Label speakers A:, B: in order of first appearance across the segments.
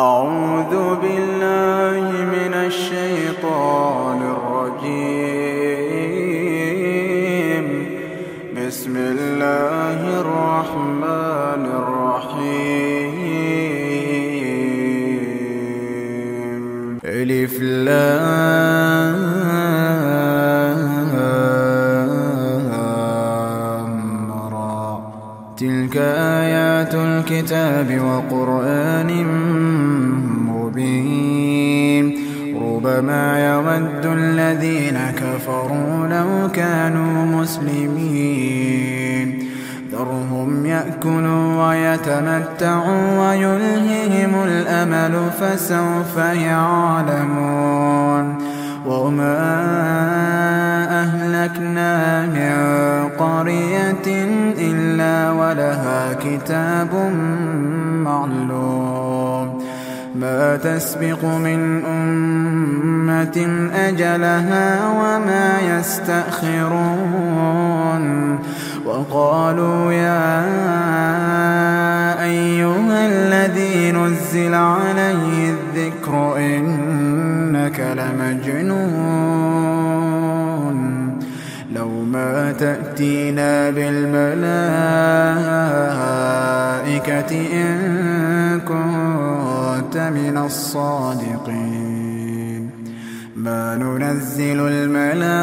A: أعوذ بالله من الشيطان الرجيم. بسم الله الرحمن الرحيم. ألف لام تلك آيات الكتاب وقرآن ربما يود الذين كفروا لو كانوا مسلمين. ذرهم يأكلوا ويتمتعوا ويلههم الأمل فسوف يعلمون. وما أهلكنا من قرية إلا ولها كتاب معلوم. ما تسبق من أمة أجلها وما يستأخرون. وقالوا يا أيها الذي نزل عليه الذكر إنك لمجنون. لو ما تأتينا بالملائكة الصادقين. ما ننزل الملائكة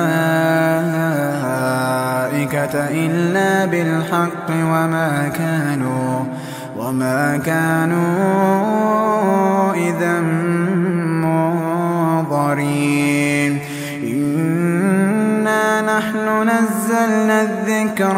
A: إلا بالحق وما كانوا وما كانوا إذا منظرين. إنا نحن نزلنا الذكر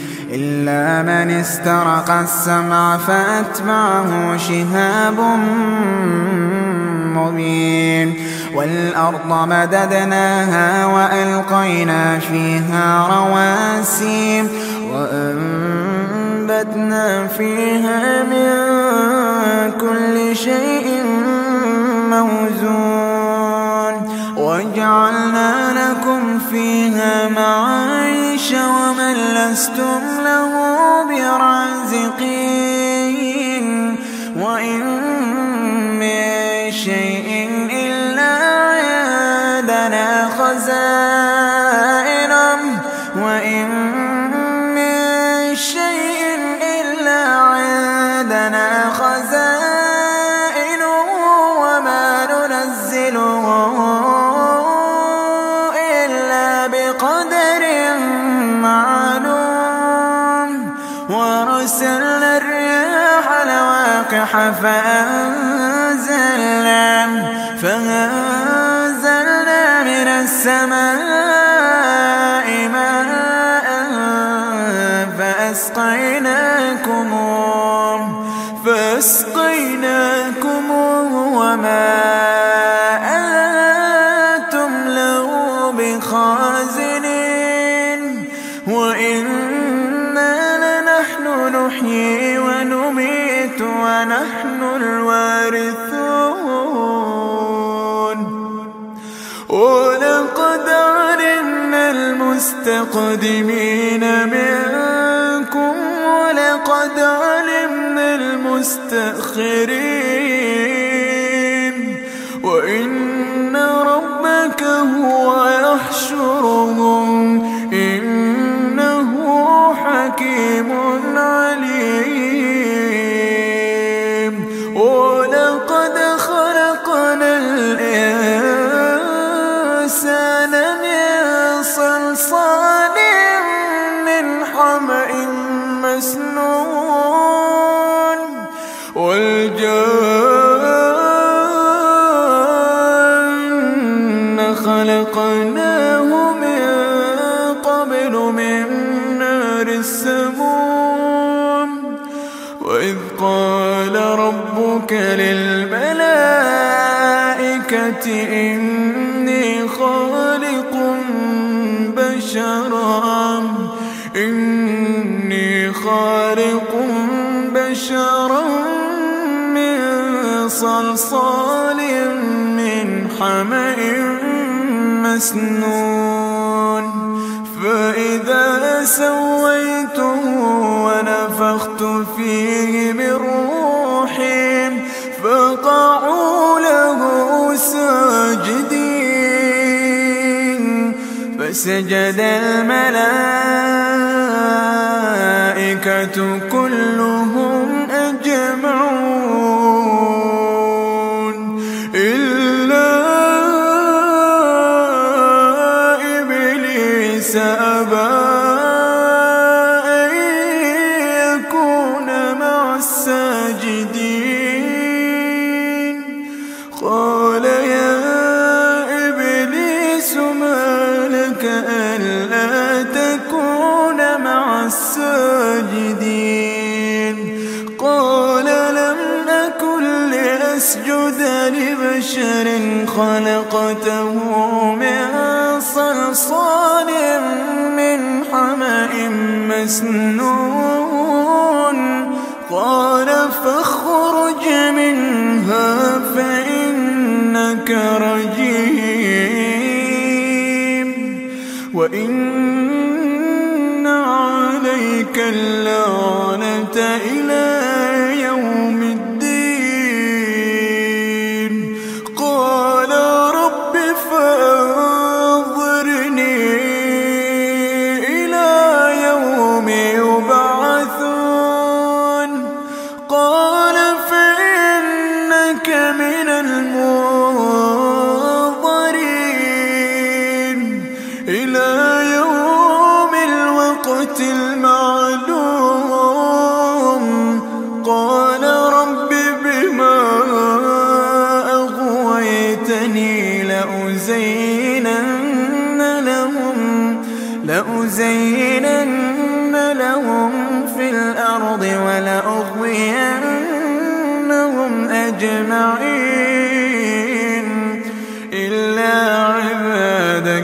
A: إلا من استرق السمع فأتبعه شهاب مبين. والأرض مددناها وألقينا فيها رواسي وأنبتنا فيها من كل شيء موزون. وجعلنا لكم فيها معايش ومن لستم له برازقين وإن من شيء إلا عندنا خزائنه وإن من شيء إلا عندنا خزائنه وما ننزله إلا بقدر ورسلنا الرياح لواقح فأنزلنا فأنزلنا من السماء ماء فأسقيناكم المستقدمين منكم ولقد علمنا المستأخرين. إني خالق بشرا من صلصال من حمأ مسنون. فإذا سويته ونفخت فيه من روحي فقعوا له ساجدين. فسجد الملائكة صلصال من حمأ مسنون. قال فاخرج منها فإنك رجيم. وإن عليك اللعنة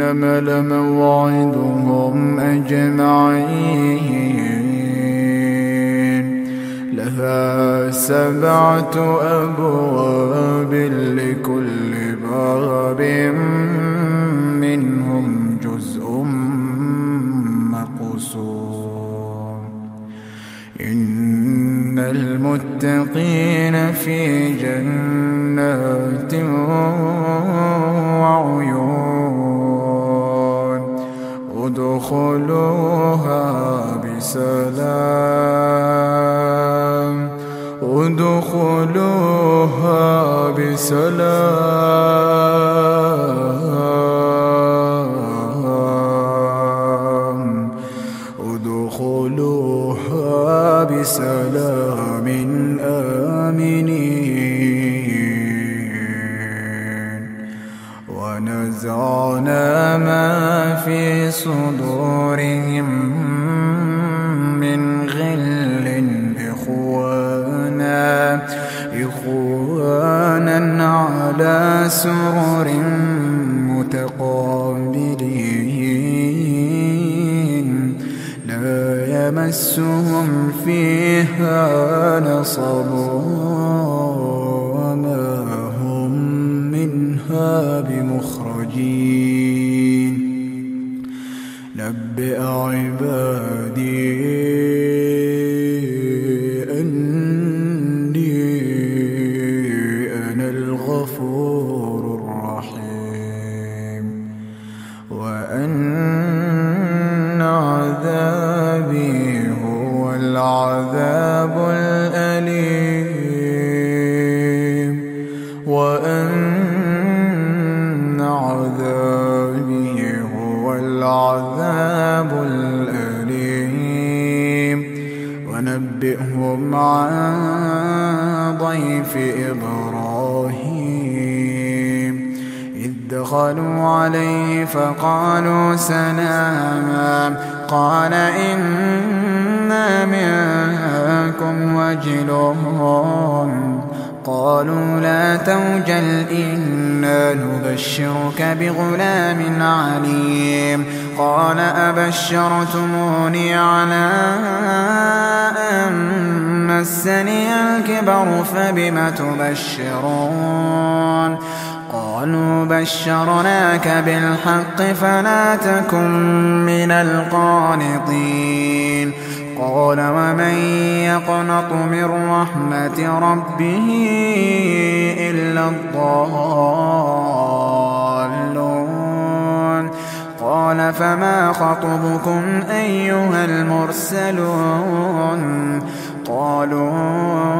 A: جهنم لموعدهم أجمعين. لها سبعة أبواب لكل باب منهم جزء مقسوم إن المتقين في جنات وعيون. ادخلوها بسلام. ادخلوها بسلام. ادخلوها بسلام. في صدورهم من غل إخوانا إخوانا على سرر متقابلين. لا يمسهم فيها نصب وما هم منها بمخرجين. نبئ دخلوا عليه فقالوا سلاما. قال إنا منكم وجلون قالوا لا توجل إنا نبشرك بغلام عليم. قال أبشرتموني على أن مسني الكبر فبم تبشرون؟ قالوا بشرناك بالحق فلا تكن من القانطين. قال ومن يقنط من رحمة ربه إلا الضالون. قال فما خطبكم أيها المرسلون؟ قالوا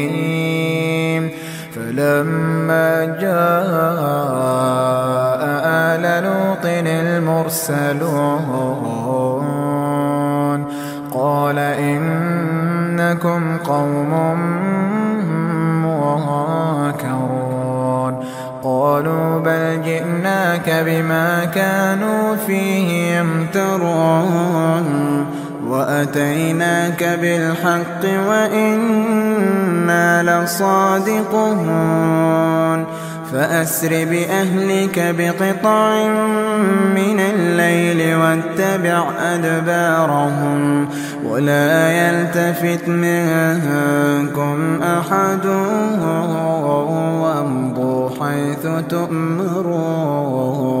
A: فلما جاء آل لوط المرسلون قال إنكم قوم منكرون قالوا بل جئناك بما كانوا فيه يمترون وأتيناك بالحق وإنا لصادقون فأسر بأهلك بقطع من الليل واتبع أدبارهم ولا يلتفت منكم أحد وامضوا حيث تؤمرون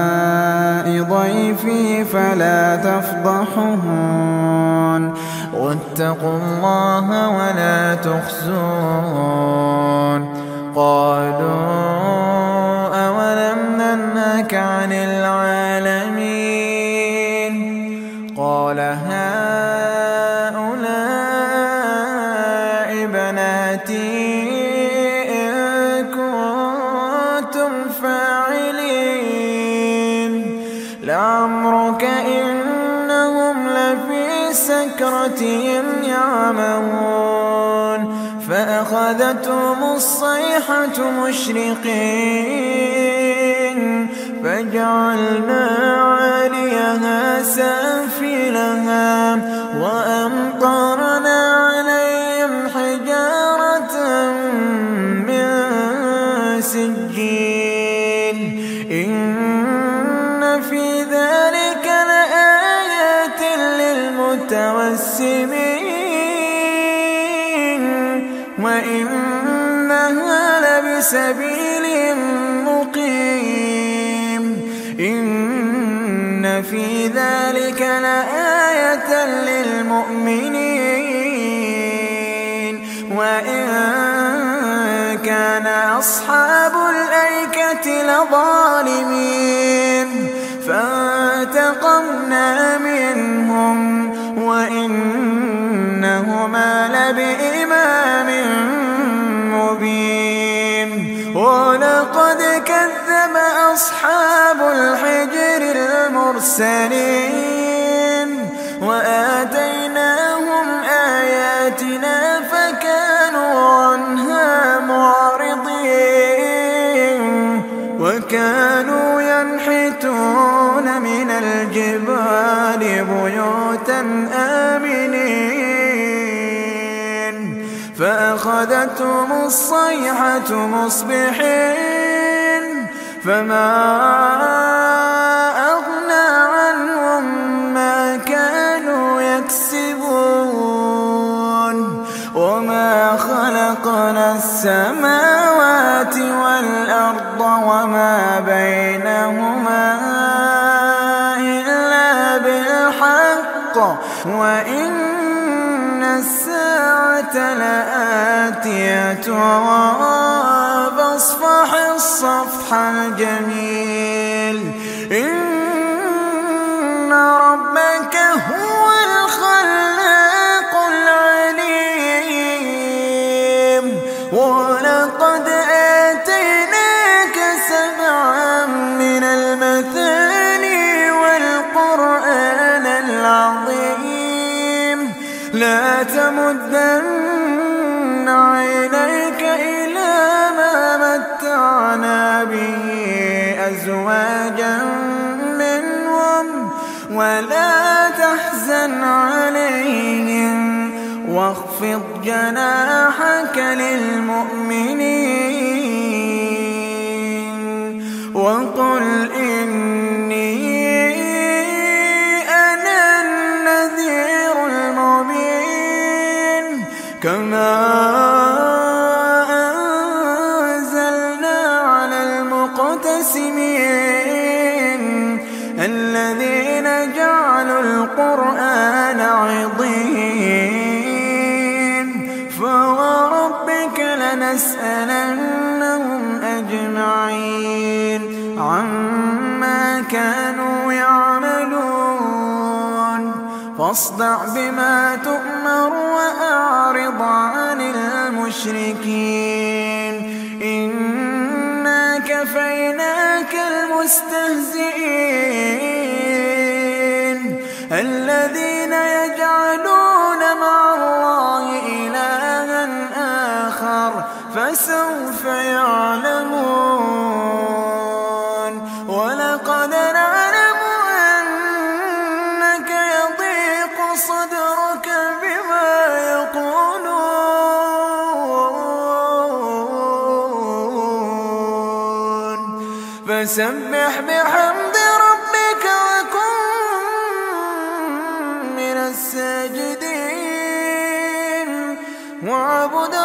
A: فلا تفضحون. واتقوا الله ولا تخزون. قالوا أولم ننهك عن العالمين سكرتهم يعمهون فأخذتهم الصيحة مشرقين فجعلنا عاليها سافلها وأمطرنا لآيات للمتوسمين وإنها لبسبيل مقيم إن في ذلك لآية للمؤمنين وإن كان أصحاب الأيكة لظالمين فانتقمنا منهم وإنهما لبإمام مبين. ولقد كذب أصحاب الحجر المرسلين. فأخذتهم الصيحة مصبحين فما لآتية واخفض جناحك للمؤمنين وقل فاصدع بما تؤمر وأعرض عن المشركين. إنا كفيناك المستهزئين. فسبح بحمد ربك وكن من الساجدين. واعبد